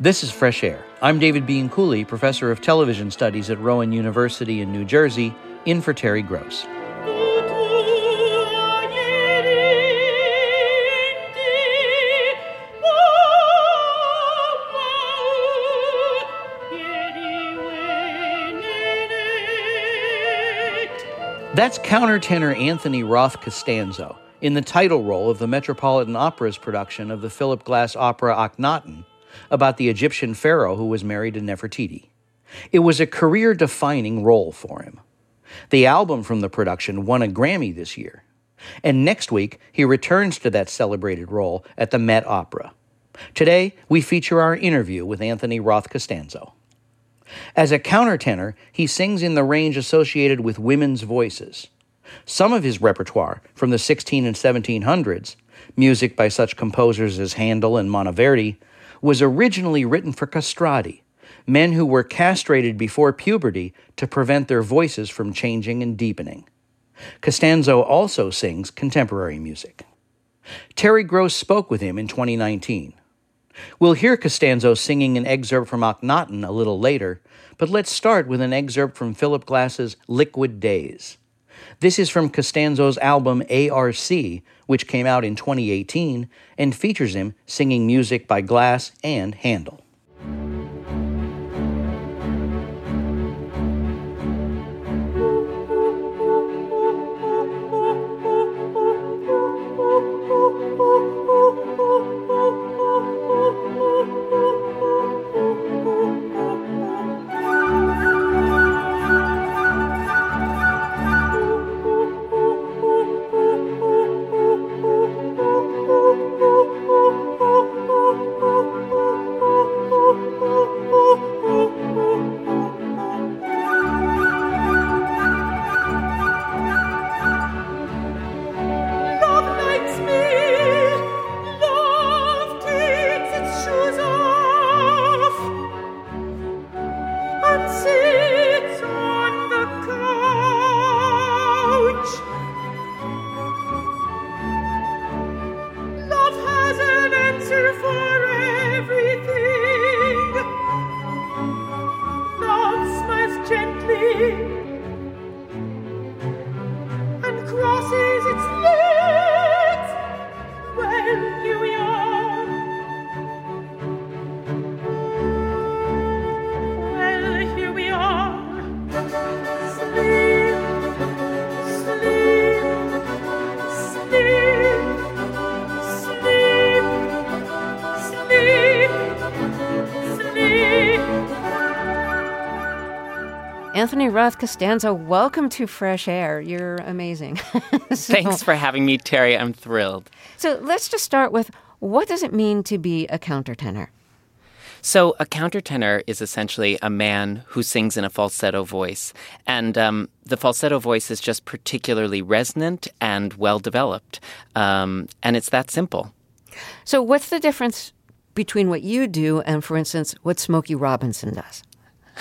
This is Fresh Air. I'm David Bianculli, professor of television studies at Rowan University in New Jersey, in for Terry Gross. That's countertenor Anthony Roth Costanzo in the title role of the Metropolitan Opera's production of the Philip Glass opera Akhenaten about the Egyptian pharaoh who was married to Nefertiti. It was a career defining role for him. The album from the production won a Grammy this year. And next week, he returns to that celebrated role at the Met Opera. Today, we feature our interview with Anthony Roth Costanzo. As a countertenor, he sings in the range associated with women's voices. Some of his repertoire from the 16 and 1700s, music by such composers as Handel and Monteverdi, was originally written for castrati, men who were castrated before puberty to prevent their voices from changing and deepening. Costanzo also sings contemporary music. Terry Gross spoke with him in 2019. We'll hear Costanzo singing an excerpt from Akhenaten a little later, but let's start with an excerpt from Philip Glass's Liquid Days. This is from Costanzo's album ARC, which came out in 2018 and features him singing music by Glass and Handel. Anthony Roth Costanzo, welcome to Fresh Air. You're amazing. so, Thanks for having me, Terry. I'm thrilled. So let's just start with what does it mean to be a countertenor? So, a countertenor is essentially a man who sings in a falsetto voice. And um, the falsetto voice is just particularly resonant and well developed. Um, and it's that simple. So, what's the difference between what you do and, for instance, what Smokey Robinson does?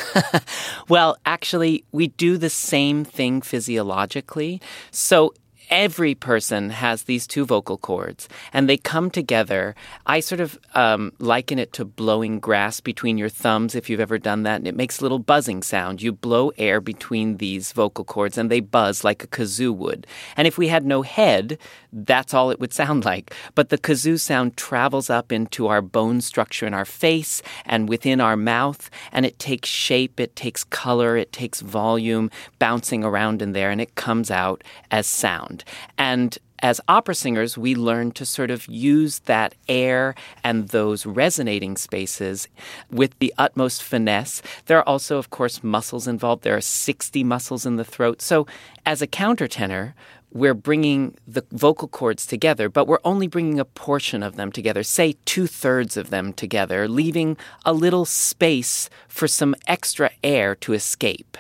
well, actually, we do the same thing physiologically. So every person has these two vocal cords and they come together. I sort of um, liken it to blowing grass between your thumbs if you've ever done that, and it makes a little buzzing sound. You blow air between these vocal cords and they buzz like a kazoo would. And if we had no head, that's all it would sound like. But the kazoo sound travels up into our bone structure in our face and within our mouth, and it takes shape, it takes color, it takes volume bouncing around in there, and it comes out as sound And as opera singers, we learn to sort of use that air and those resonating spaces with the utmost finesse. There are also, of course, muscles involved. There are 60 muscles in the throat. So, as a countertenor, we're bringing the vocal cords together, but we're only bringing a portion of them together, say two thirds of them together, leaving a little space for some extra air to escape.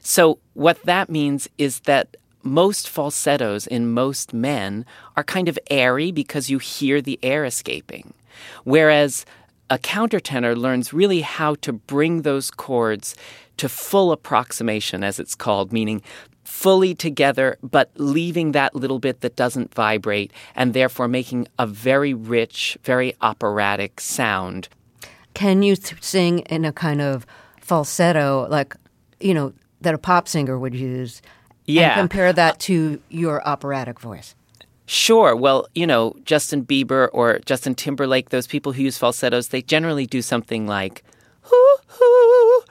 So, what that means is that most falsettos in most men are kind of airy because you hear the air escaping. Whereas a countertenor learns really how to bring those cords to full approximation, as it's called, meaning fully together, but leaving that little bit that doesn't vibrate, and therefore making a very rich, very operatic sound. can you th- sing in a kind of falsetto, like you know that a pop singer would use? Yeah. Compare that to your operatic voice. Sure. Well, you know, Justin Bieber or Justin Timberlake, those people who use falsettos, they generally do something like, hoo, hoo.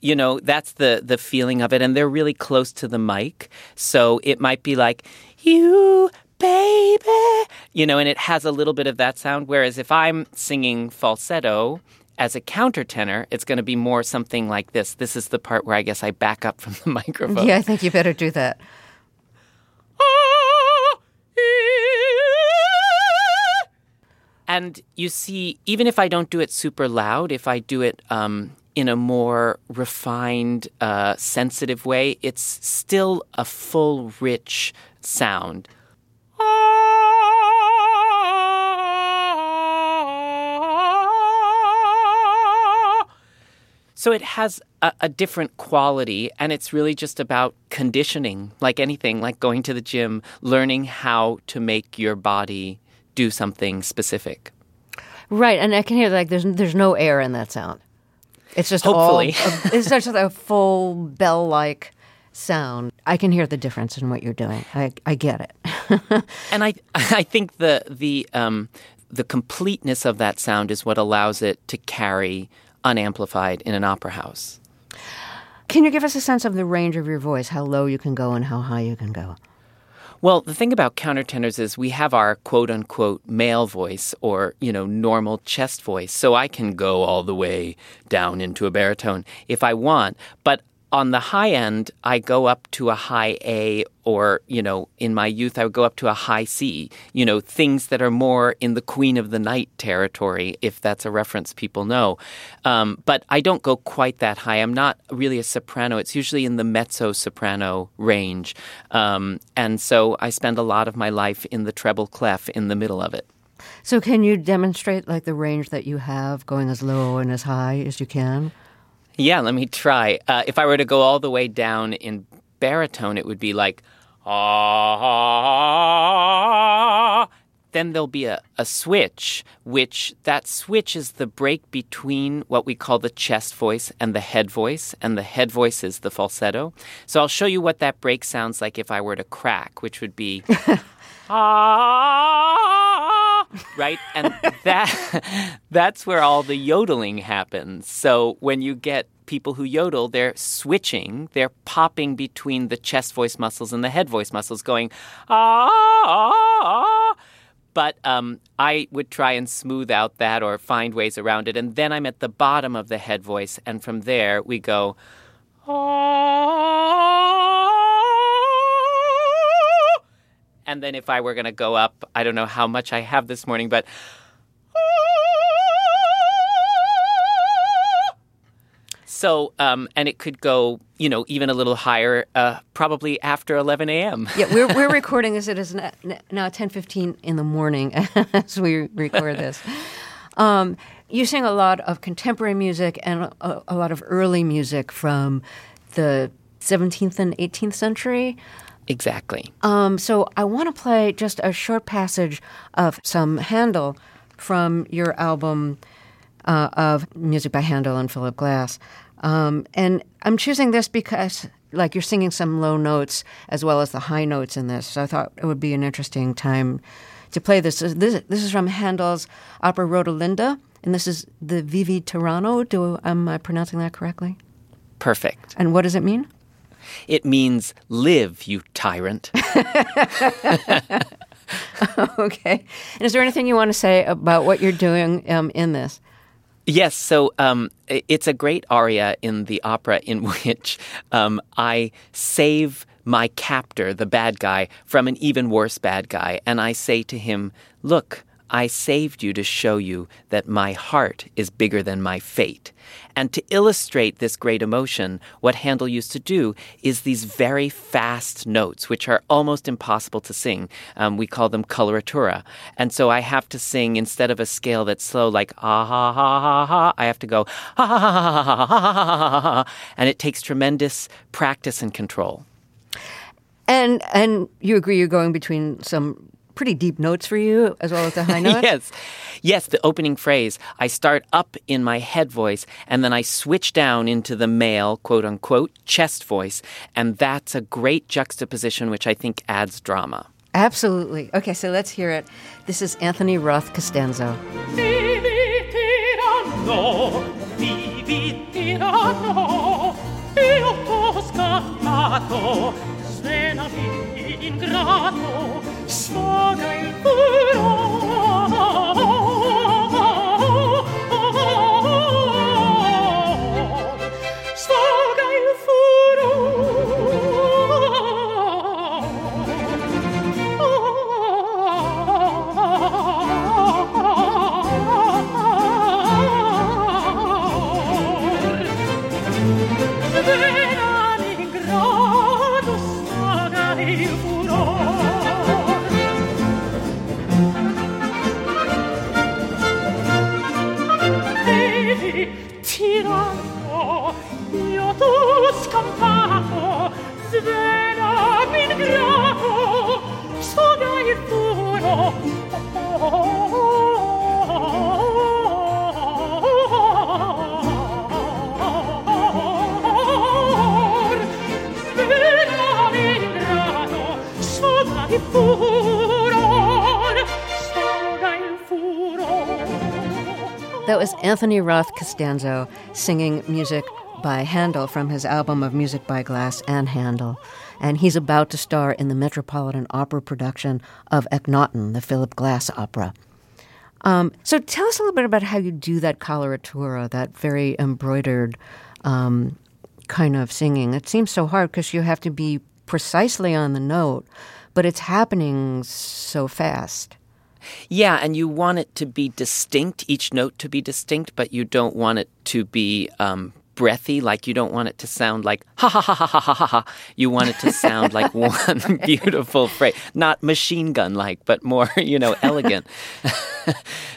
You know, that's the, the feeling of it. And they're really close to the mic. So it might be like, you baby, you know, and it has a little bit of that sound. Whereas if I'm singing falsetto, as a countertenor, it's going to be more something like this. This is the part where I guess I back up from the microphone. Yeah, I think you better do that. And you see, even if I don't do it super loud, if I do it um, in a more refined, uh, sensitive way, it's still a full, rich sound. So it has a, a, different quality, and it's really just about conditioning, like anything, like going to the gym, learning how to make your body do something specific. Right, and I can hear like there's there's no air in that sound. It's just hopefully all, it's just a full bell like sound. I can hear the difference in what you're doing. I I get it. and I I think the the um, the completeness of that sound is what allows it to carry unamplified in an opera house. Can you give us a sense of the range of your voice, how low you can go and how high you can go? Well, the thing about countertenors is we have our quote unquote male voice or, you know, normal chest voice. So I can go all the way down into a baritone if I want. But on the high end, I go up to a high A, or, you know, in my youth, I would go up to a high C, you know, things that are more in the Queen of the Night territory, if that's a reference people know. Um, but I don't go quite that high. I'm not really a soprano. It's usually in the mezzo soprano range. Um, and so I spend a lot of my life in the treble clef in the middle of it. So, can you demonstrate like the range that you have going as low and as high as you can? Yeah, let me try. Uh, if I were to go all the way down in baritone, it would be like, ah. Then there'll be a, a switch, which that switch is the break between what we call the chest voice and the head voice, and the head voice is the falsetto. So I'll show you what that break sounds like if I were to crack, which would be ah, right? And that that's where all the yodeling happens. So when you get people who yodel, they're switching, they're popping between the chest voice muscles and the head voice muscles, going ah. ah, ah. But um, I would try and smooth out that or find ways around it. And then I'm at the bottom of the head voice. And from there, we go. Ah. And then if I were going to go up, I don't know how much I have this morning, but. So, um, and it could go, you know, even a little higher, uh, probably after 11 a.m. yeah, we're, we're recording this. It is now 10:15 in the morning as we record this. Um, you sing a lot of contemporary music and a, a lot of early music from the 17th and 18th century. Exactly. Um, so I want to play just a short passage of some Handel from your album uh, of music by Handel and Philip Glass. Um, and I'm choosing this because, like, you're singing some low notes as well as the high notes in this. So I thought it would be an interesting time to play this. This, this is from Handel's opera Rodelinda, and this is the Vivi tiranno. Do am I pronouncing that correctly? Perfect. And what does it mean? It means live, you tyrant. okay. And is there anything you want to say about what you're doing um, in this? Yes, so um, it's a great aria in the opera in which um, I save my captor, the bad guy, from an even worse bad guy. And I say to him, Look, I saved you to show you that my heart is bigger than my fate. And to illustrate this great emotion, what Handel used to do is these very fast notes, which are almost impossible to sing. Um, we call them coloratura. And so I have to sing instead of a scale that's slow, like ah ha ha ha ha, I have to go ha ha ha ha ha ha ha ha. And it takes tremendous practice and control. And and you agree you're going between some pretty deep notes for you as well as the high notes. yes. Yes, the opening phrase. I start up in my head voice and then I switch down into the male, quote unquote, chest voice. And that's a great juxtaposition, which I think adds drama. Absolutely. Okay, so let's hear it. This is Anthony Roth Costanzo. Sfoga il furore. That was Anthony Roth Costanzo singing music by Handel from his album of music by Glass and Handel. And he's about to star in the Metropolitan Opera production of Akhenaten, the Philip Glass opera. Um, so tell us a little bit about how you do that coloratura, that very embroidered um, kind of singing. It seems so hard because you have to be precisely on the note, but it's happening so fast. Yeah, and you want it to be distinct, each note to be distinct, but you don't want it to be um, breathy, like you don't want it to sound like ha ha ha ha ha ha ha. ha. You want it to sound like one beautiful phrase, not machine gun like, but more, you know, elegant.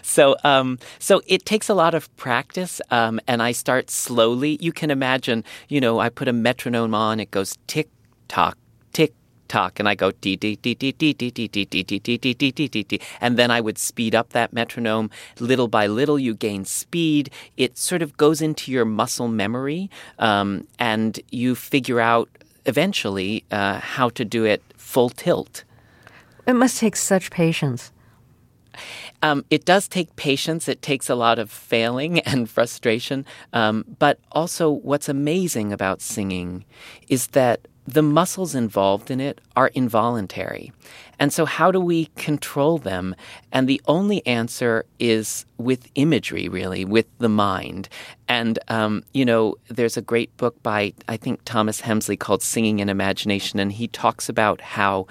so, um, so it takes a lot of practice, um, and I start slowly. You can imagine, you know, I put a metronome on, it goes tick tock, tick tock, and I go dee dee dee dee dee dee dee dee dee dee dee dee dee dee dee dee, and then I would speed up that metronome little by little. You gain speed. It sort of goes into your muscle memory, um, and you figure out eventually uh, how to do it full tilt. It must take such patience. Um, it does take patience. It takes a lot of failing and frustration. Um, but also, what's amazing about singing is that the muscles involved in it are involuntary. And so, how do we control them? And the only answer is with imagery, really, with the mind. And, um, you know, there's a great book by, I think, Thomas Hemsley called Singing in Imagination, and he talks about how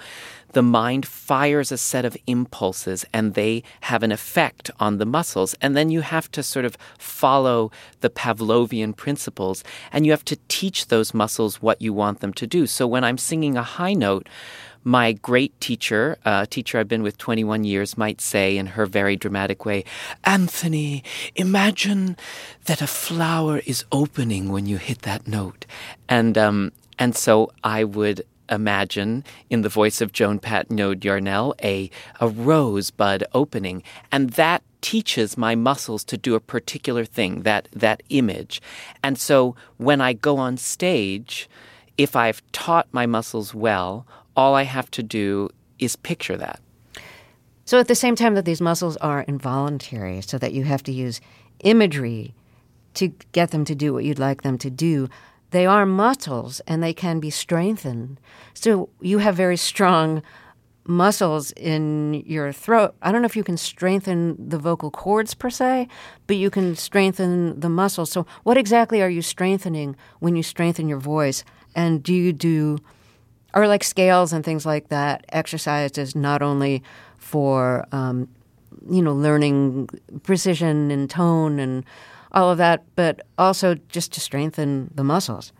the mind fires a set of impulses and they have an effect on the muscles. And then you have to sort of follow the Pavlovian principles and you have to teach those muscles what you want them to do. So when I'm singing a high note, my great teacher, a teacher I've been with 21 years, might say in her very dramatic way, Anthony, imagine that a flower is opening when you hit that note. And, um, and so I would imagine in the voice of Joan Patenaude Yarnell a, a rosebud opening. And that teaches my muscles to do a particular thing, that, that image. And so when I go on stage, if I've taught my muscles well, all I have to do is picture that. So at the same time that these muscles are involuntary, so that you have to use imagery to get them to do what you'd like them to do, they are muscles and they can be strengthened. So you have very strong muscles in your throat. I don't know if you can strengthen the vocal cords per se, but you can strengthen the muscles. So what exactly are you strengthening when you strengthen your voice? And do you do or like scales and things like that, exercises not only for um, you know learning precision and tone and all of that, but also just to strengthen the muscles.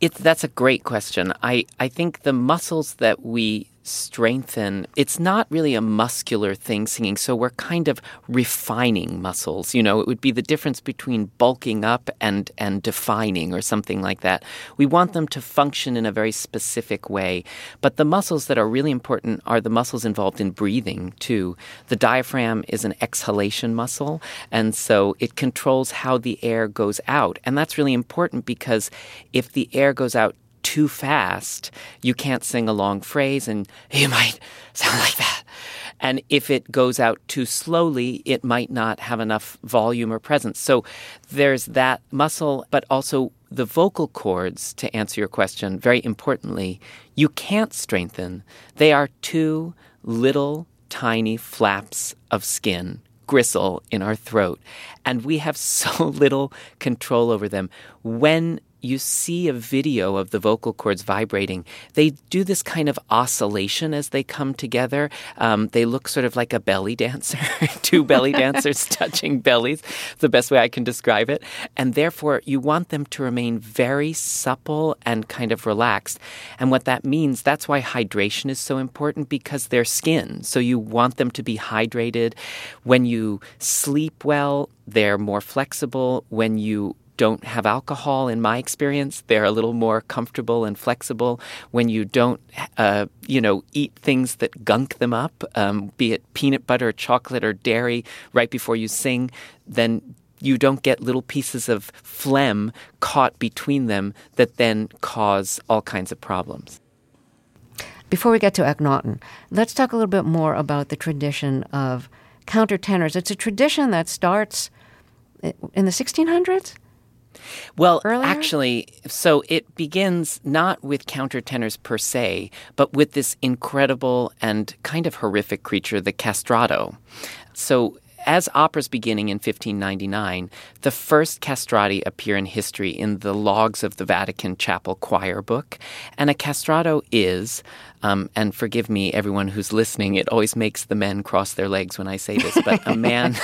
It's that's a great question. I, I think the muscles that we strengthen. It's not really a muscular thing singing, so we're kind of refining muscles. You know, it would be the difference between bulking up and and defining or something like that. We want them to function in a very specific way, but the muscles that are really important are the muscles involved in breathing too. The diaphragm is an exhalation muscle, and so it controls how the air goes out, and that's really important because if the air goes out too fast, you can't sing a long phrase and you might sound like that. And if it goes out too slowly, it might not have enough volume or presence. So there's that muscle, but also the vocal cords, to answer your question, very importantly, you can't strengthen. They are two little tiny flaps of skin gristle in our throat, and we have so little control over them. When you see a video of the vocal cords vibrating, they do this kind of oscillation as they come together. Um, they look sort of like a belly dancer, two belly dancers touching bellies, the best way I can describe it. And therefore, you want them to remain very supple and kind of relaxed. And what that means, that's why hydration is so important because they're skin. So you want them to be hydrated. When you sleep well, they're more flexible. When you don't have alcohol, in my experience, they're a little more comfortable and flexible. When you don't, uh, you know, eat things that gunk them up, um, be it peanut butter, chocolate, or dairy, right before you sing, then you don't get little pieces of phlegm caught between them that then cause all kinds of problems. Before we get to Akhenaten, let's talk a little bit more about the tradition of countertenors. It's a tradition that starts in the 1600s? Well, Earlier? actually, so it begins not with countertenors per se, but with this incredible and kind of horrific creature, the castrato. So as opera's beginning in 1599, the first castrati appear in history in the logs of the Vatican Chapel Choir Book. And a castrato is, um, and forgive me, everyone who's listening, it always makes the men cross their legs when I say this, but a man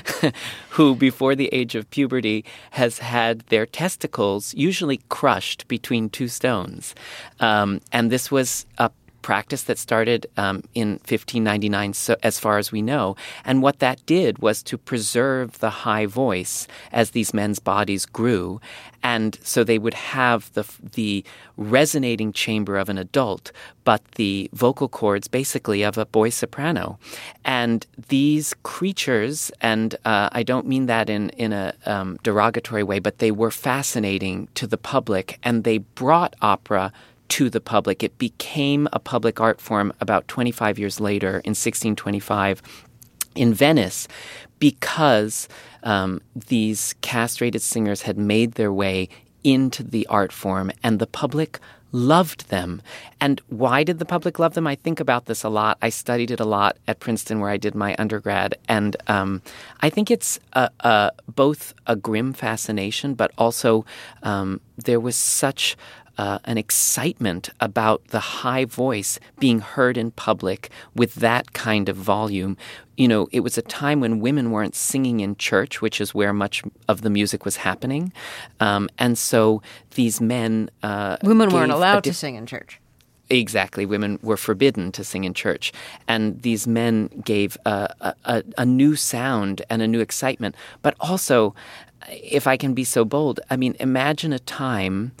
who, before the age of puberty, has had their testicles usually crushed between two stones. Um, and this was a practice that started um, in 1599, so, as far as we know. And what that did was to preserve the high voice as these men's bodies grew. And so they would have the, the resonating chamber of an adult, but the vocal cords basically of a boy soprano. And these creatures, and uh, I don't mean that in, in a um, derogatory way, but they were fascinating to the public and they brought opera to the public. It became a public art form about 25 years later in 1625 in Venice because um, these castrated singers had made their way into the art form and the public loved them. And why did the public love them? I think about this a lot. I studied it a lot at Princeton where I did my undergrad. And um, I think it's a, a, both a grim fascination, but also um, there was such uh, an excitement about the high voice being heard in public with that kind of volume. You know, it was a time when women weren't singing in church, which is where much of the music was happening. Um, and so these men. Uh, Women weren't allowed diff- to sing in church. Exactly. Women were forbidden to sing in church. And these men gave a, a, a, new sound and a new excitement. But also, if I can be so bold, I mean, imagine a time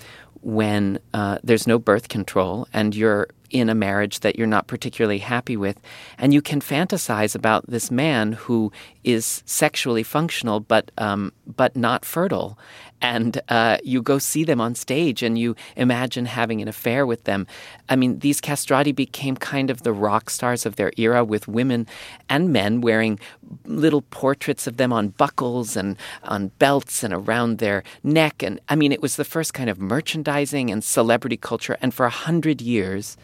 when uh, there's no birth control and you're in a marriage that you're not particularly happy with, and you can fantasize about this man who is sexually functional but um, but not fertile, and uh, you go see them on stage and you imagine having an affair with them. I mean, these castrati became kind of the rock stars of their era, with women and men wearing little portraits of them on buckles and on belts and around their neck, and I mean, it was the first kind of merchandising and celebrity culture, and for a hundred years.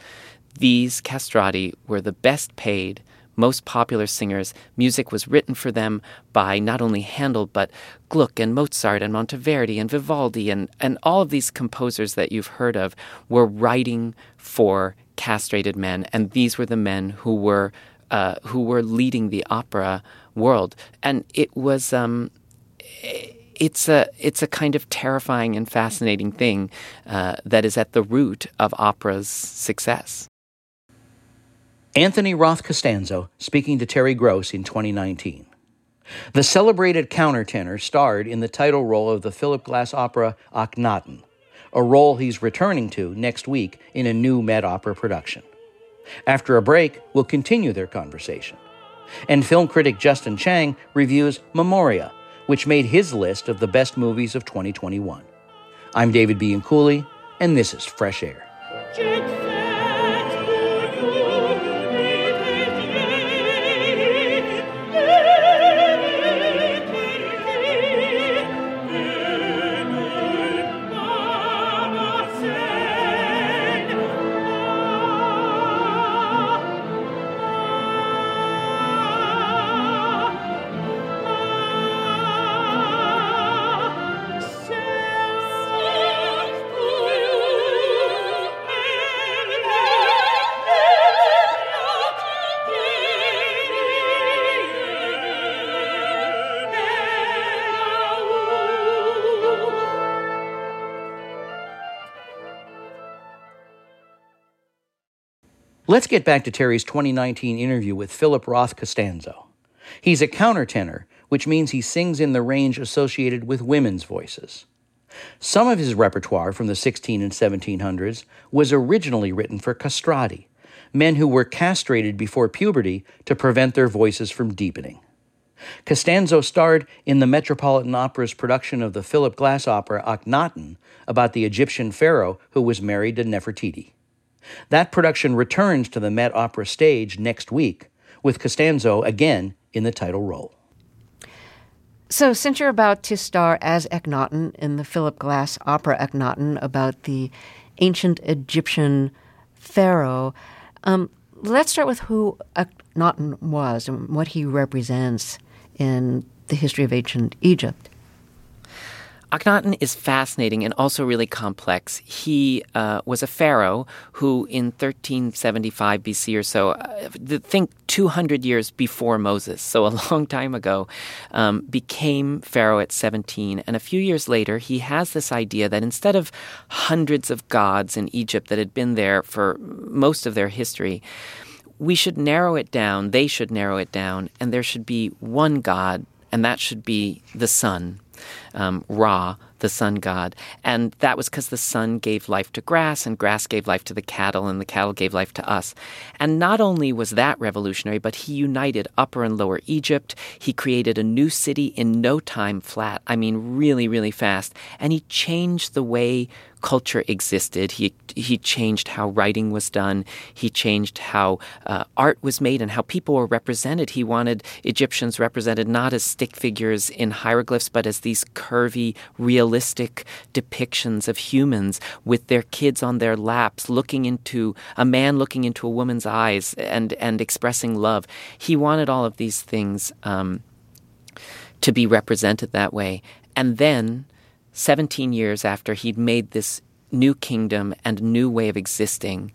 These castrati were the best paid, most popular singers. Music was written for them by not only Handel, but Gluck and Mozart and Monteverdi and Vivaldi and, and all of these composers that you've heard of were writing for castrated men. And these were the men who were, uh, who were leading the opera world. And it was. Um, it's a it's a kind of terrifying and fascinating thing uh, that is at the root of opera's success. Anthony Roth Costanzo speaking to Terry Gross in 2019. The celebrated countertenor starred in the title role of the Philip Glass opera Akhenaten, a role he's returning to next week in a new Met Opera production. After a break, we'll continue their conversation. And film critic Justin Chang reviews Memoria, which made his list of the best movies of 2021. I'm David Bianculli, and this is Fresh Air. Let's get back to Terry's 2019 interview with Philip Roth Costanzo. He's a countertenor, which means he sings in the range associated with women's voices. Some of his repertoire from the 16 and 1700s was originally written for castrati, men who were castrated before puberty to prevent their voices from deepening. Costanzo starred in the Metropolitan Opera's production of the Philip Glass opera Akhenaten about the Egyptian pharaoh who was married to Nefertiti. That production returns to the Met Opera stage next week, with Costanzo again in the title role. So, since you're about to star as Akhenaten in the Philip Glass opera Akhenaten about the ancient Egyptian pharaoh, um, let's start with who Akhenaten was and what he represents in the history of ancient Egypt. Akhenaten is fascinating and also really complex. He uh, was a pharaoh who, in 1375 BC or so, uh, think 200 years before Moses, so a long time ago, um, became pharaoh at 17. And a few years later, he has this idea that instead of hundreds of gods in Egypt that had been there for most of their history, we should narrow it down, they should narrow it down, and there should be one God, and that should be the sun um, Ra, the sun god. And that was because the sun gave life to grass, and grass gave life to the cattle, and the cattle gave life to us. And not only was that revolutionary, but he united Upper and Lower Egypt. He created a new city in no time flat. I mean, really, really fast. And he changed the way culture existed. He he changed how writing was done. He changed how uh, art was made and how people were represented. He wanted Egyptians represented not as stick figures in hieroglyphs, but as these curvy, realistic depictions of humans with their kids on their laps, looking into a man looking into a woman's eyes and and expressing love. He wanted all of these things um, to be represented that way, and then 17 years after he'd made this new kingdom and new way of existing,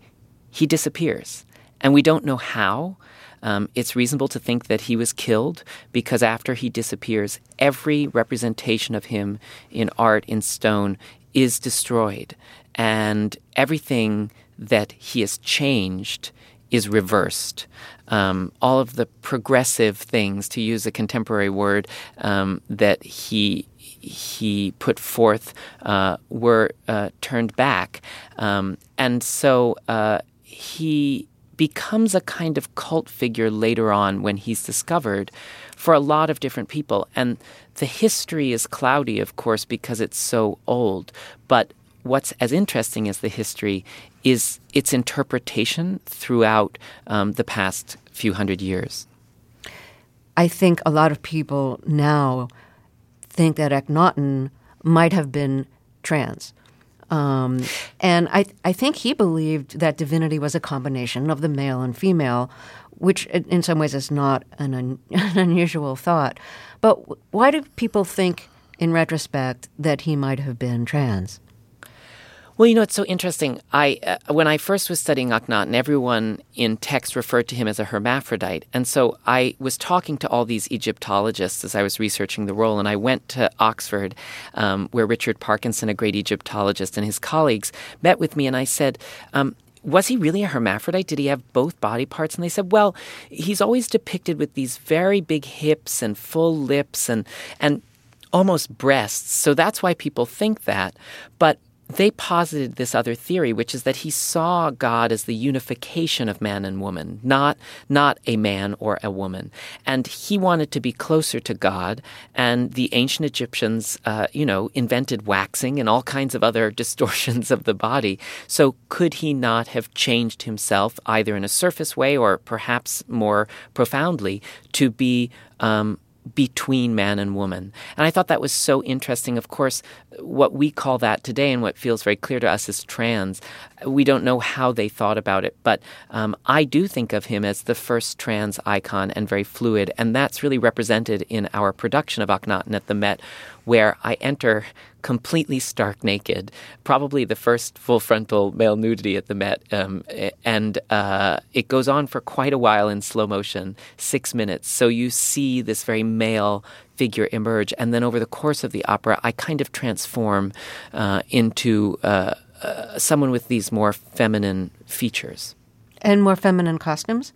he disappears. And we don't know how. Um, it's reasonable to think that he was killed because after he disappears, every representation of him in art, in stone, is destroyed. And everything that he has changed is reversed. Um, all of the progressive things, to use a contemporary word, um, that he he put forth uh, were uh, turned back. Um, and so uh, he becomes a kind of cult figure later on when he's discovered for a lot of different people. And the history is cloudy, of course, because it's so old. But what's as interesting as the history is its interpretation throughout um, the past few hundred years. I think a lot of people now think that Akhenaten might have been trans. Um, and I, I think he believed that divinity was a combination of the male and female, which in some ways is not an, un, an unusual thought. But why do people think, in retrospect, that he might have been trans? Well, you know, it's so interesting. I uh, when I first was studying Akhenaten, everyone in text referred to him as a hermaphrodite, and so I was talking to all these Egyptologists as I was researching the role, and I went to Oxford, um, where Richard Parkinson, a great Egyptologist, and his colleagues met with me, and I said. Um, was he really a hermaphrodite? Did he have both body parts? And they said, well, he's always depicted with these very big hips and full lips and and almost breasts. So that's why people think that. But they posited this other theory, which is that he saw God as the unification of man and woman, not not a man or a woman, and he wanted to be closer to God. And the ancient Egyptians, uh, you know, invented waxing and all kinds of other distortions of the body. So could he not have changed himself either in a surface way or perhaps more profoundly to be um, between man and woman. And I thought that was so interesting. Of course, what we call that today and what feels very clear to us is trans. We don't know how they thought about it, but um, I do think of him as the first trans icon and very fluid. And that's really represented in our production of Akhenaten at the Met, where I enter completely stark naked, probably the first full frontal male nudity at the Met. Um, and uh, it goes on for quite a while in slow motion, six minutes. So you see this very male figure emerge. And then over the course of the opera, I kind of transform uh, into uh, uh someone with these more feminine features. And more feminine costumes?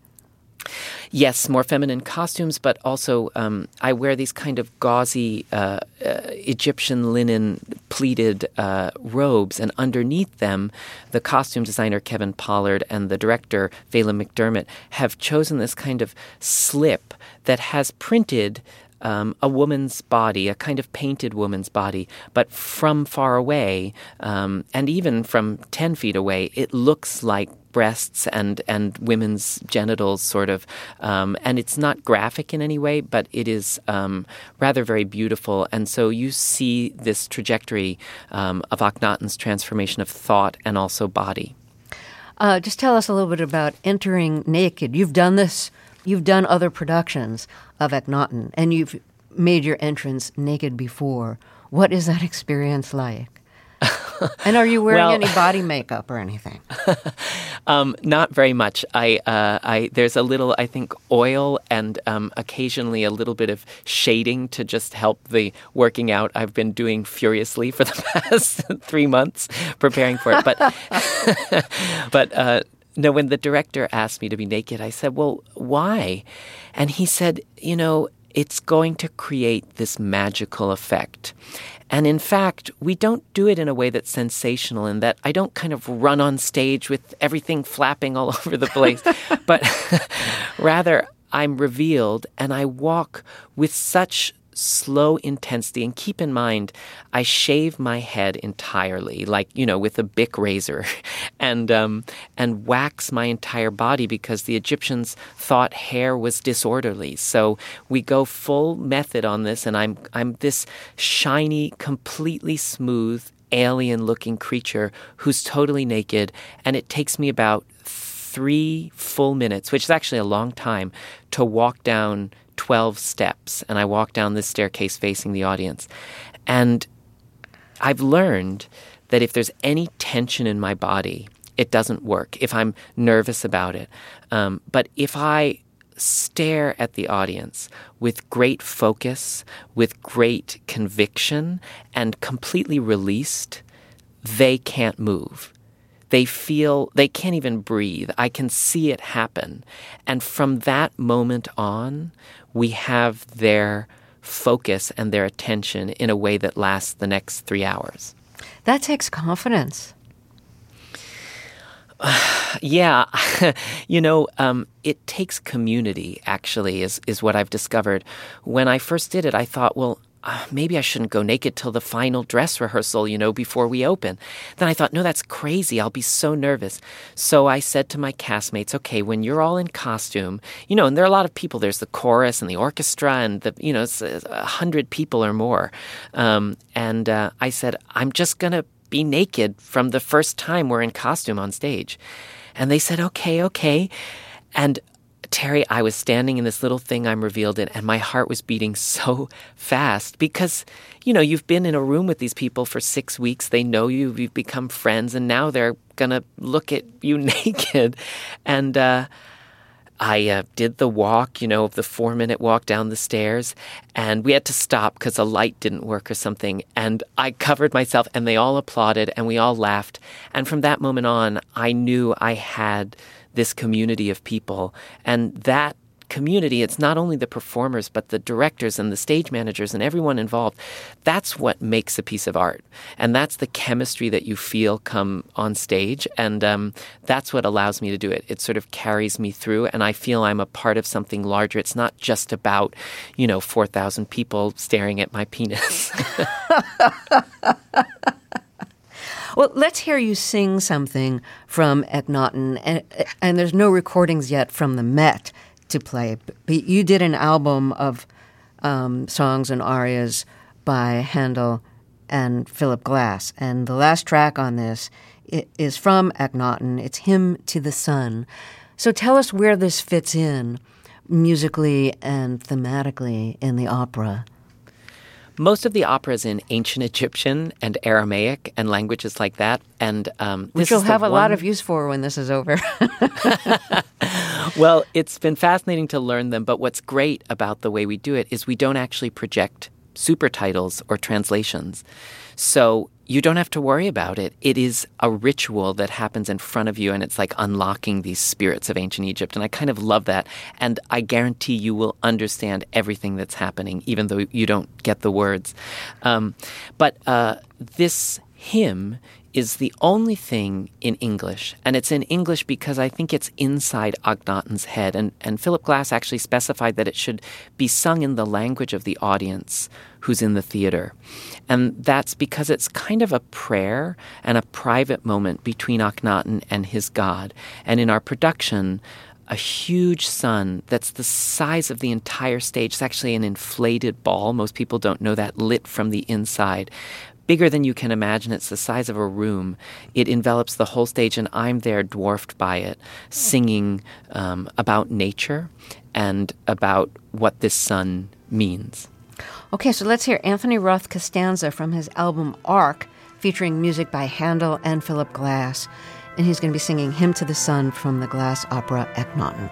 Yes, more feminine costumes, but also um, I wear these kind of gauzy uh, uh, Egyptian linen pleated uh, robes, and underneath them, the costume designer Kevin Pollard and the director Phelim McDermott have chosen this kind of slip that has printed um, a woman's body, a kind of painted woman's body, but from far away, um, and even from 10 feet away, it looks like breasts and, and women's genitals, sort of. Um, and it's not graphic in any way, but it is um, rather very beautiful. And so you see this trajectory um, of Akhenaten's transformation of thought and also body. Uh, just tell us a little bit about entering naked. You've done this you've done other productions of Akhenaten and you've made your entrance naked before. What is that experience like? and are you wearing well, any body makeup or anything? um, not very much. I, uh, I, there's a little, I think, oil and um, occasionally a little bit of shading to just help the working out I've been doing furiously for the past three months preparing for it. But, but uh, no, when the director asked me to be naked, I said, Well, why? And he said, You know, it's going to create this magical effect. And in fact, we don't do it in a way that's sensational, in that I don't kind of run on stage with everything flapping all over the place, but rather I'm revealed and I walk with such slow intensity. And keep in mind, I shave my head entirely, like you know, with a Bic razor, and um, and wax my entire body because the Egyptians thought hair was disorderly. So we go full method on this, and I'm I'm this shiny, completely smooth, alien-looking creature who's totally naked, and it takes me about three full minutes, which is actually a long time, to walk down 12 steps and I walk down this staircase facing the audience. And I've learned that if there's any tension in my body, it doesn't work if I'm nervous about it. Um, but if I stare at the audience with great focus, with great conviction, and completely released, they can't move. They feel they can't even breathe. I can see it happen. And from that moment on, we have their focus and their attention in a way that lasts the next three hours. That takes confidence. yeah, you know, um, it takes community. Actually, is is what I've discovered. When I first did it, I thought, well, uh, maybe I shouldn't go naked till the final dress rehearsal, you know, before we open. Then I thought, no, that's crazy. I'll be so nervous. So I said to my castmates, okay, when you're all in costume, you know, and there are a lot of people. There's the chorus and the orchestra and the, you know, it's a hundred people or more. Um, and uh, I said, I'm just gonna be naked from the first time we're in costume on stage. And they said, okay, okay. And Terry, I was standing in this little thing I'm revealed in, and my heart was beating so fast because, you know, you've been in a room with these people for six weeks. They know you, you've become friends, and now they're going to look at you naked. And uh, I uh, did the walk, you know, the four minute walk down the stairs, and we had to stop because a light didn't work or something. And I covered myself, and they all applauded, and we all laughed. And from that moment on, I knew I had this community of people, and that community, it's not only the performers, but the directors and the stage managers and everyone involved. That's what makes a piece of art. And that's the chemistry that you feel come on stage. And um, that's what allows me to do it. It sort of carries me through, and I feel I'm a part of something larger. It's not just about, you know, 4,000 people staring at my penis. Well, let's hear you sing something from Akhenaten, and, and there's no recordings yet from the Met to play. But you did an album of um, songs and arias by Handel and Philip Glass, and the last track on this is from Akhenaten. It's "Hymn to the Sun." So tell us where this fits in musically and thematically in the opera. Most of the opera is in ancient Egyptian and Aramaic and languages like that, and um, which you'll have a one... lot of use for when this is over. well, it's been fascinating to learn them, but what's great about the way we do it is we don't actually project super titles or translations. So you don't have to worry about it. It is a ritual that happens in front of you, and it's like unlocking these spirits of ancient Egypt. And I kind of love that. And I guarantee you will understand everything that's happening, even though you don't get the words. Um, but uh, this hymn is the only thing in English. And it's in English because I think it's inside Akhenaten's head. And, and Philip Glass actually specified that it should be sung in the language of the audience who's in the theater. And that's because it's kind of a prayer and a private moment between Akhenaten and his God. And in our production, a huge sun that's the size of the entire stage. It's actually an inflated ball. Most people don't know that, lit from the inside bigger than you can imagine. It's the size of a room. It envelops the whole stage, and I'm there dwarfed by it, singing um, about nature and about what this sun means. Okay, so let's hear Anthony Roth Costanzo from his album Arc, featuring music by Handel and Philip Glass. And he's going to be singing Hymn to the Sun from the Glass opera Akhenaten.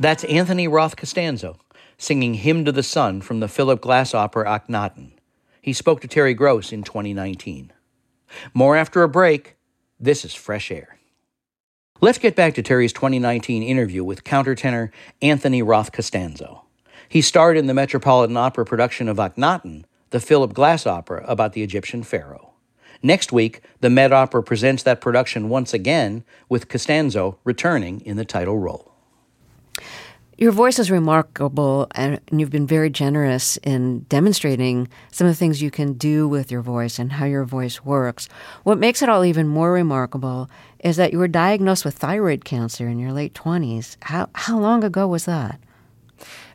That's Anthony Roth Costanzo singing Hymn to the Sun from the Philip Glass opera Akhenaten. He spoke to Terry Gross in 2019. More after a break. This is Fresh Air. Let's get back to Terry's 2019 interview with countertenor Anthony Roth Costanzo. He starred in the Metropolitan Opera production of Akhenaten, the Philip Glass opera about the Egyptian pharaoh. Next week, the Met Opera presents that production once again, with Costanzo returning in the title role. Your voice is remarkable, and you've been very generous in demonstrating some of the things you can do with your voice and how your voice works. What makes it all even more remarkable is that you were diagnosed with thyroid cancer in your late 20s. How, how long ago was that?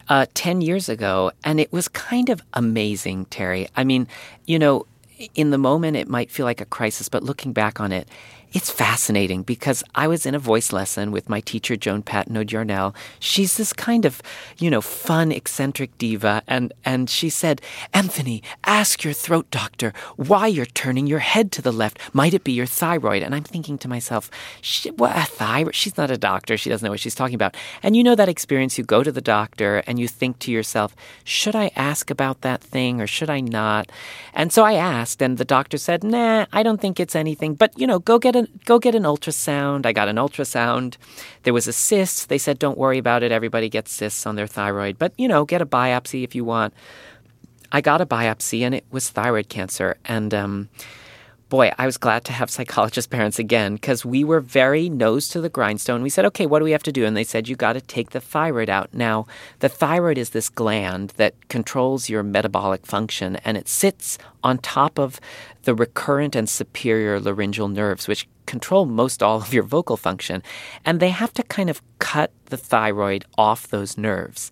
Uh, 10 years ago, and it was kind of amazing, Terry. I mean, you know, in the moment it might feel like a crisis, but looking back on it, it's fascinating because I was in a voice lesson with my teacher, Joan Patenaude Yarnell. She's this kind of, you know, fun, eccentric diva. And, and she said, Anthony, ask your throat doctor why you're turning your head to the left. Might it be your thyroid? And I'm thinking to myself, what, a thyroid? She's not a doctor. She doesn't know what she's talking about. And you know that experience. You go to the doctor and you think to yourself, should I ask about that thing or should I not? And so I asked, and the doctor said, nah, I don't think it's anything. But, you know, go get go get an ultrasound. I got an ultrasound. There was a cyst. They said, don't worry about it. Everybody gets cysts on their thyroid. But, you know, get a biopsy if you want. I got a biopsy and it was thyroid cancer. And, um, boy, I was glad to have psychologist parents again because we were very nose to the grindstone. We said, okay, what do we have to do? And they said, you got to take the thyroid out. Now, the thyroid is this gland that controls your metabolic function and it sits on top of the recurrent and superior laryngeal nerves, which control most all of your vocal function. And they have to kind of cut the thyroid off those nerves.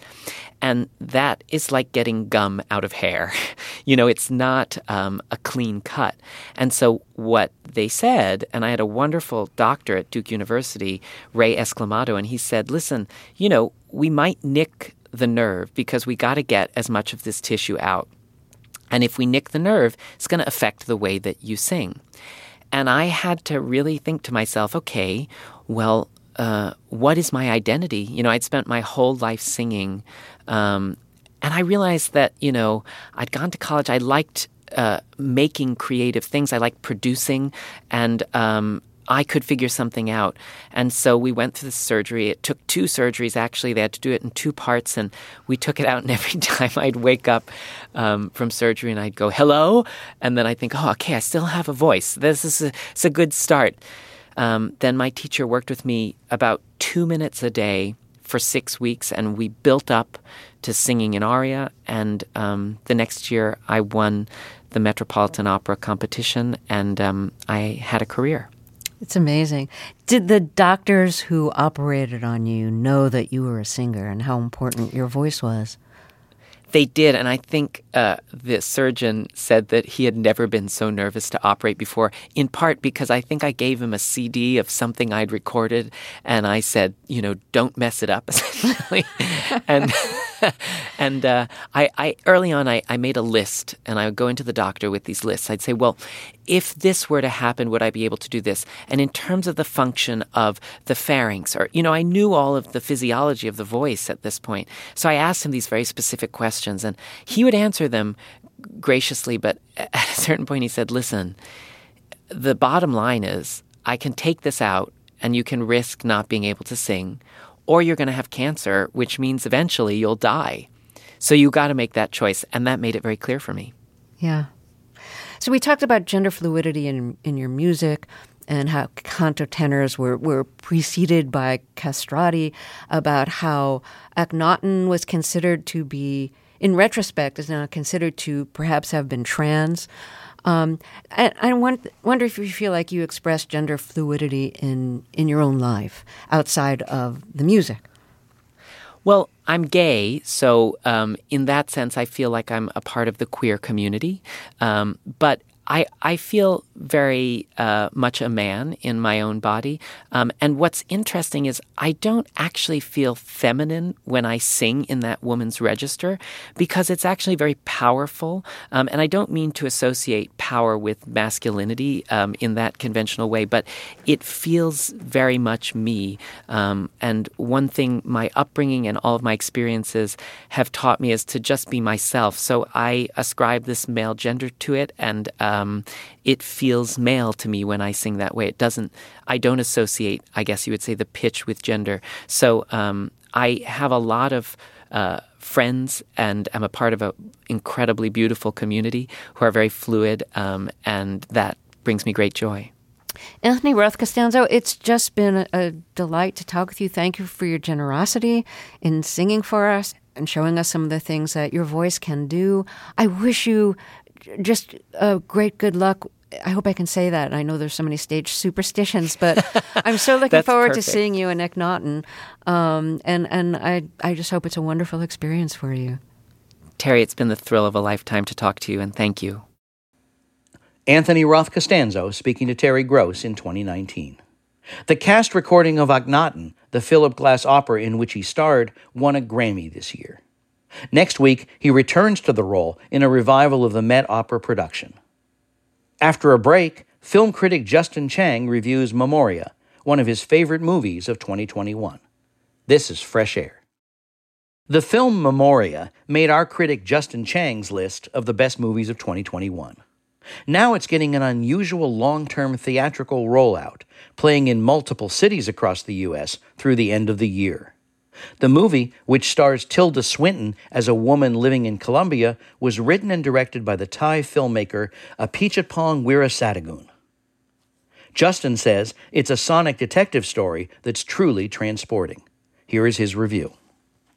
And that is like getting gum out of hair. you know, it's not um, a clean cut. And so, what they said, and I had a wonderful doctor at Duke University, Ray Esclamado, and he said, listen, you know, we might nick the nerve because we got to get as much of this tissue out. And if we nick the nerve, it's going to affect the way that you sing. And I had to really think to myself, okay, well, uh, what is my identity? You know, I'd spent my whole life singing. Um, and I realized that, you know, I'd gone to college. I liked uh, making creative things. I liked producing. And um, I could figure something out. And so we went through the surgery. It took two surgeries, actually. They had to do it in two parts, and we took it out. And every time I'd wake up um, from surgery and I'd go, hello. And then I think, oh, okay, I still have a voice. This is a, it's a good start. Um, then my teacher worked with me about two minutes a day for six weeks, and we built up to singing an aria. And um, the next year, I won the Metropolitan Opera competition, and um, I had a career. It's amazing. Did the doctors who operated on you know that you were a singer and how important your voice was? They did, and I think uh, the surgeon said that he had never been so nervous to operate before, in part because I think I gave him a CD of something I'd recorded, and I said, you know, don't mess it up, essentially. and and uh, I, I, early on, I, I made a list, and I would go into the doctor with these lists. I'd say, well, if this were to happen, would I be able to do this? And in terms of the function of the pharynx, or, you know, I knew all of the physiology of the voice at this point. So I asked him these very specific questions, and he would answer them graciously, but at a certain point, he said, listen, the bottom line is I can take this out and you can risk not being able to sing, or you're going to have cancer, which means eventually you'll die. So you got to make that choice. And that made it very clear for me. Yeah. So we talked about gender fluidity in, in your music and how countertenors were, were preceded by castrati, about how Akhenaten was considered to be, in retrospect, is now considered to perhaps have been trans. Um, I, I wonder if you feel like you express gender fluidity in, in your own life outside of the music. Well, I'm gay, so um, in that sense, I feel like I'm a part of the queer community. Um, but I, I feel very uh, much a man in my own body. Um, and what's interesting is I don't actually feel feminine when I sing in that woman's register because it's actually very powerful. Um, and I don't mean to associate power with masculinity um, in that conventional way, but it feels very much me. Um, and one thing my upbringing and all of my experiences have taught me is to just be myself. So I ascribe this male gender to it and um, it feels male to me when I sing that way. It doesn't, I don't associate, I guess you would say, the pitch with gender. So um, I have a lot of uh, friends and I'm a part of an incredibly beautiful community who are very fluid, um, and that brings me great joy. Anthony Roth Costanzo, it's just been a, a delight to talk with you. Thank you for your generosity in singing for us and showing us some of the things that your voice can do. I wish you just uh, great good luck. I hope I can say that. I know there's so many stage superstitions, but I'm so looking forward perfect. to seeing you in Akhenaten. Um, and and I I just hope it's a wonderful experience for you. Terry, it's been the thrill of a lifetime to talk to you, and thank you. Anthony Roth Costanzo speaking to Terry Gross in 2019. The cast recording of Akhenaten, the Philip Glass opera in which he starred, won a Grammy this year. Next week, he returns to the role in a revival of the Met Opera production. After a break, film critic Justin Chang reviews Memoria, one of his favorite movies of 2021. This is Fresh Air. The film Memoria made our critic Justin Chang's list of the best movies of 2021. Now it's getting an unusual long term theatrical rollout, playing in multiple cities across the U.S. through the end of the year. The movie, which stars Tilda Swinton as a woman living in Colombia, was written and directed by the Thai filmmaker Apichatpong Weerasethakul. Justin says it's a sonic detective story that's truly transporting. Here is his review.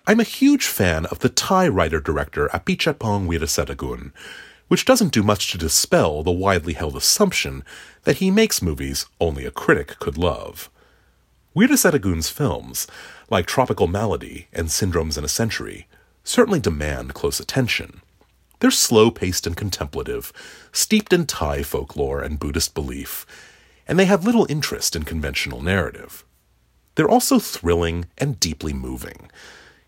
I'm a huge fan of the Thai writer director Apichatpong Weerasethakul, which doesn't do much to dispel the widely held assumption that he makes movies only a critic could love. Weerasethakul's films, like Tropical Malady and Syndromes in a Century, certainly demand close attention. They're slow paced and contemplative, steeped in Thai folklore and Buddhist belief, and they have little interest in conventional narrative. They're also thrilling and deeply moving.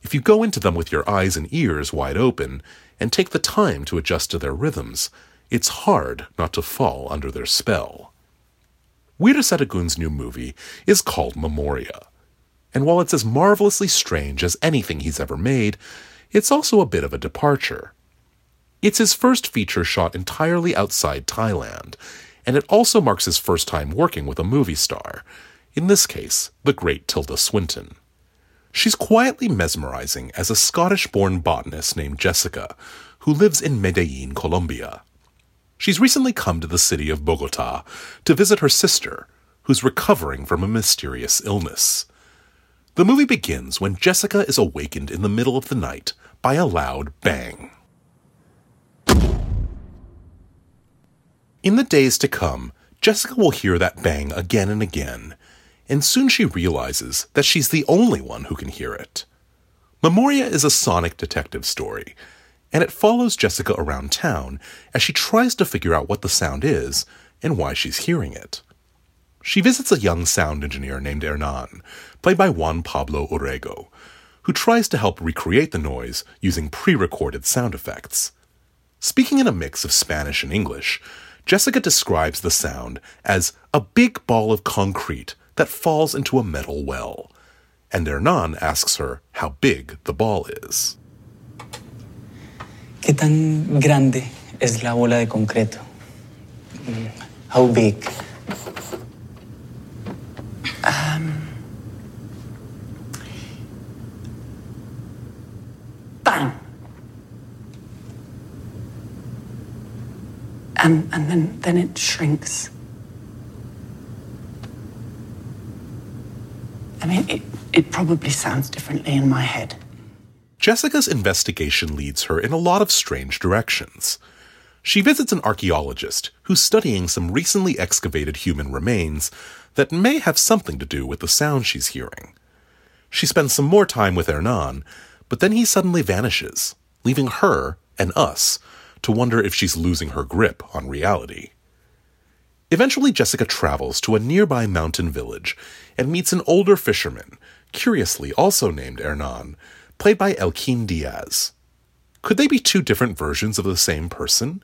If you go into them with your eyes and ears wide open and take the time to adjust to their rhythms, it's hard not to fall under their spell. Weerasethakul's new movie is called Memoria, and while it's as marvelously strange as anything he's ever made, it's also a bit of a departure. It's his first feature shot entirely outside Thailand, and it also marks his first time working with a movie star, in this case, the great Tilda Swinton. She's quietly mesmerizing as a Scottish born botanist named Jessica, who lives in Medellin, Colombia. She's recently come to the city of Bogota to visit her sister, who's recovering from a mysterious illness. The movie begins when Jessica is awakened in the middle of the night by a loud bang. In the days to come, Jessica will hear that bang again and again, and soon she realizes that she's the only one who can hear it. Memoria is a sonic detective story, and it follows Jessica around town as she tries to figure out what the sound is and why she's hearing it. She visits a young sound engineer named Hernan, played by Juan Pablo Urrego, who tries to help recreate the noise using pre recorded sound effects. Speaking in a mix of Spanish and English, Jessica describes the sound as a big ball of concrete that falls into a metal well, and Hernan asks her how big the ball is. ¿Qué tan grande es la bola de concreto? Mm, How big? And, and then, then it shrinks. I mean, it, it probably sounds differently in my head. Jessica's investigation leads her in a lot of strange directions. She visits an archaeologist who's studying some recently excavated human remains that may have something to do with the sound she's hearing. She spends some more time with Hernan, but then he suddenly vanishes, leaving her and us to wonder if she's losing her grip on reality. Eventually, Jessica travels to a nearby mountain village and meets an older fisherman, curiously also named Hernan, played by Elkin Diaz. Could they be two different versions of the same person?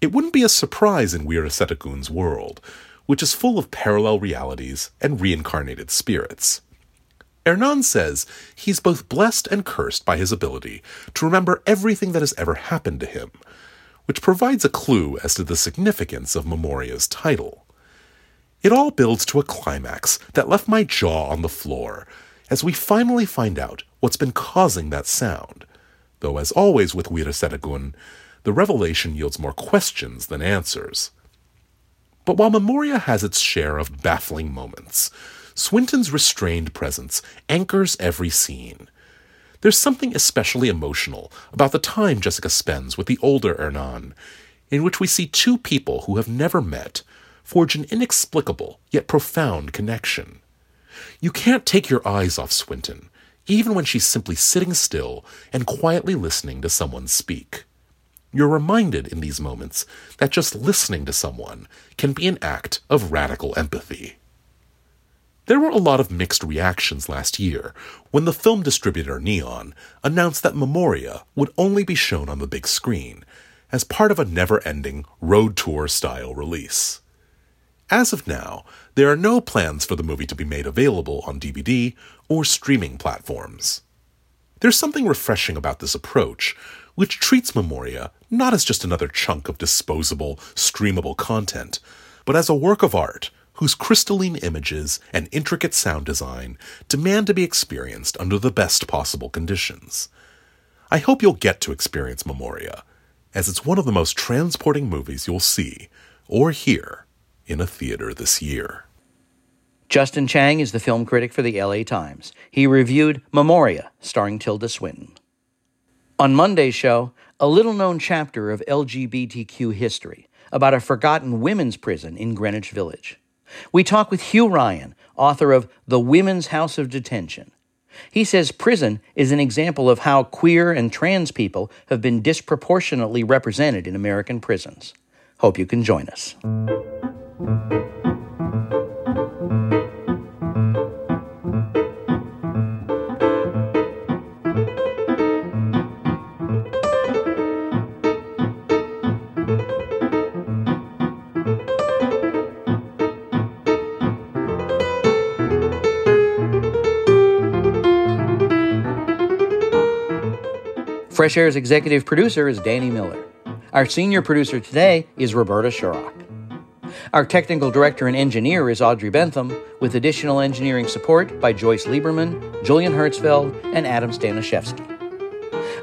It wouldn't be a surprise in Weerasethakul world, which is full of parallel realities and reincarnated spirits. Hernan says he's both blessed and cursed by his ability to remember everything that has ever happened to him, which provides a clue as to the significance of Memoria's title. It all builds to a climax that left my jaw on the floor as we finally find out what's been causing that sound. Though, as always with Weerasethakul, the revelation yields more questions than answers. But while Memoria has its share of baffling moments, Swinton's restrained presence anchors every scene. There's something especially emotional about the time Jessica spends with the older Hernan, in which we see two people who have never met forge an inexplicable yet profound connection. You can't take your eyes off Swinton, even when she's simply sitting still and quietly listening to someone speak. You're reminded in these moments that just listening to someone can be an act of radical empathy. There were a lot of mixed reactions last year when the film distributor Neon announced that Memoria would only be shown on the big screen as part of a never ending road tour style release. As of now, there are no plans for the movie to be made available on DVD or streaming platforms. There's something refreshing about this approach, which treats Memoria not as just another chunk of disposable, streamable content, but as a work of art whose crystalline images and intricate sound design demand to be experienced under the best possible conditions. I hope you'll get to experience Memoria, as it's one of the most transporting movies you'll see or hear in a theater this year. Justin Chang is the film critic for the LA Times. He reviewed Memoria, starring Tilda Swinton. On Monday's show, a little known chapter of LGBTQ history about a forgotten women's prison in Greenwich Village. We talk with Hugh Ryan, author of The Women's House of Detention. He says prison is an example of how queer and trans people have been disproportionately represented in American prisons. Hope you can join us. Fresh Air's executive producer is Danny Miller. Our senior producer today is Roberta Shorrock. Our technical director and engineer is Audrey Bentham, with additional engineering support by Joyce Lieberman, Julian Herzfeld, and Adam Staniszewski.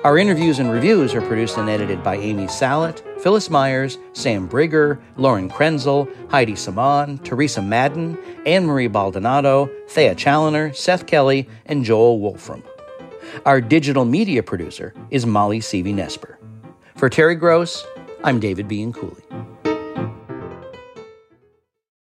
Our interviews and reviews are produced and edited by Amy Salit, Phyllis Myers, Sam Briger, Lauren Krenzel, Heidi Saman, Teresa Madden, Ann Marie Baldonado, Thea Chaloner, Seth Kelley, and Joel Wolfram. Our digital media producer is Molly Seavy Nesper. For Terry Gross, I'm David Bianculli.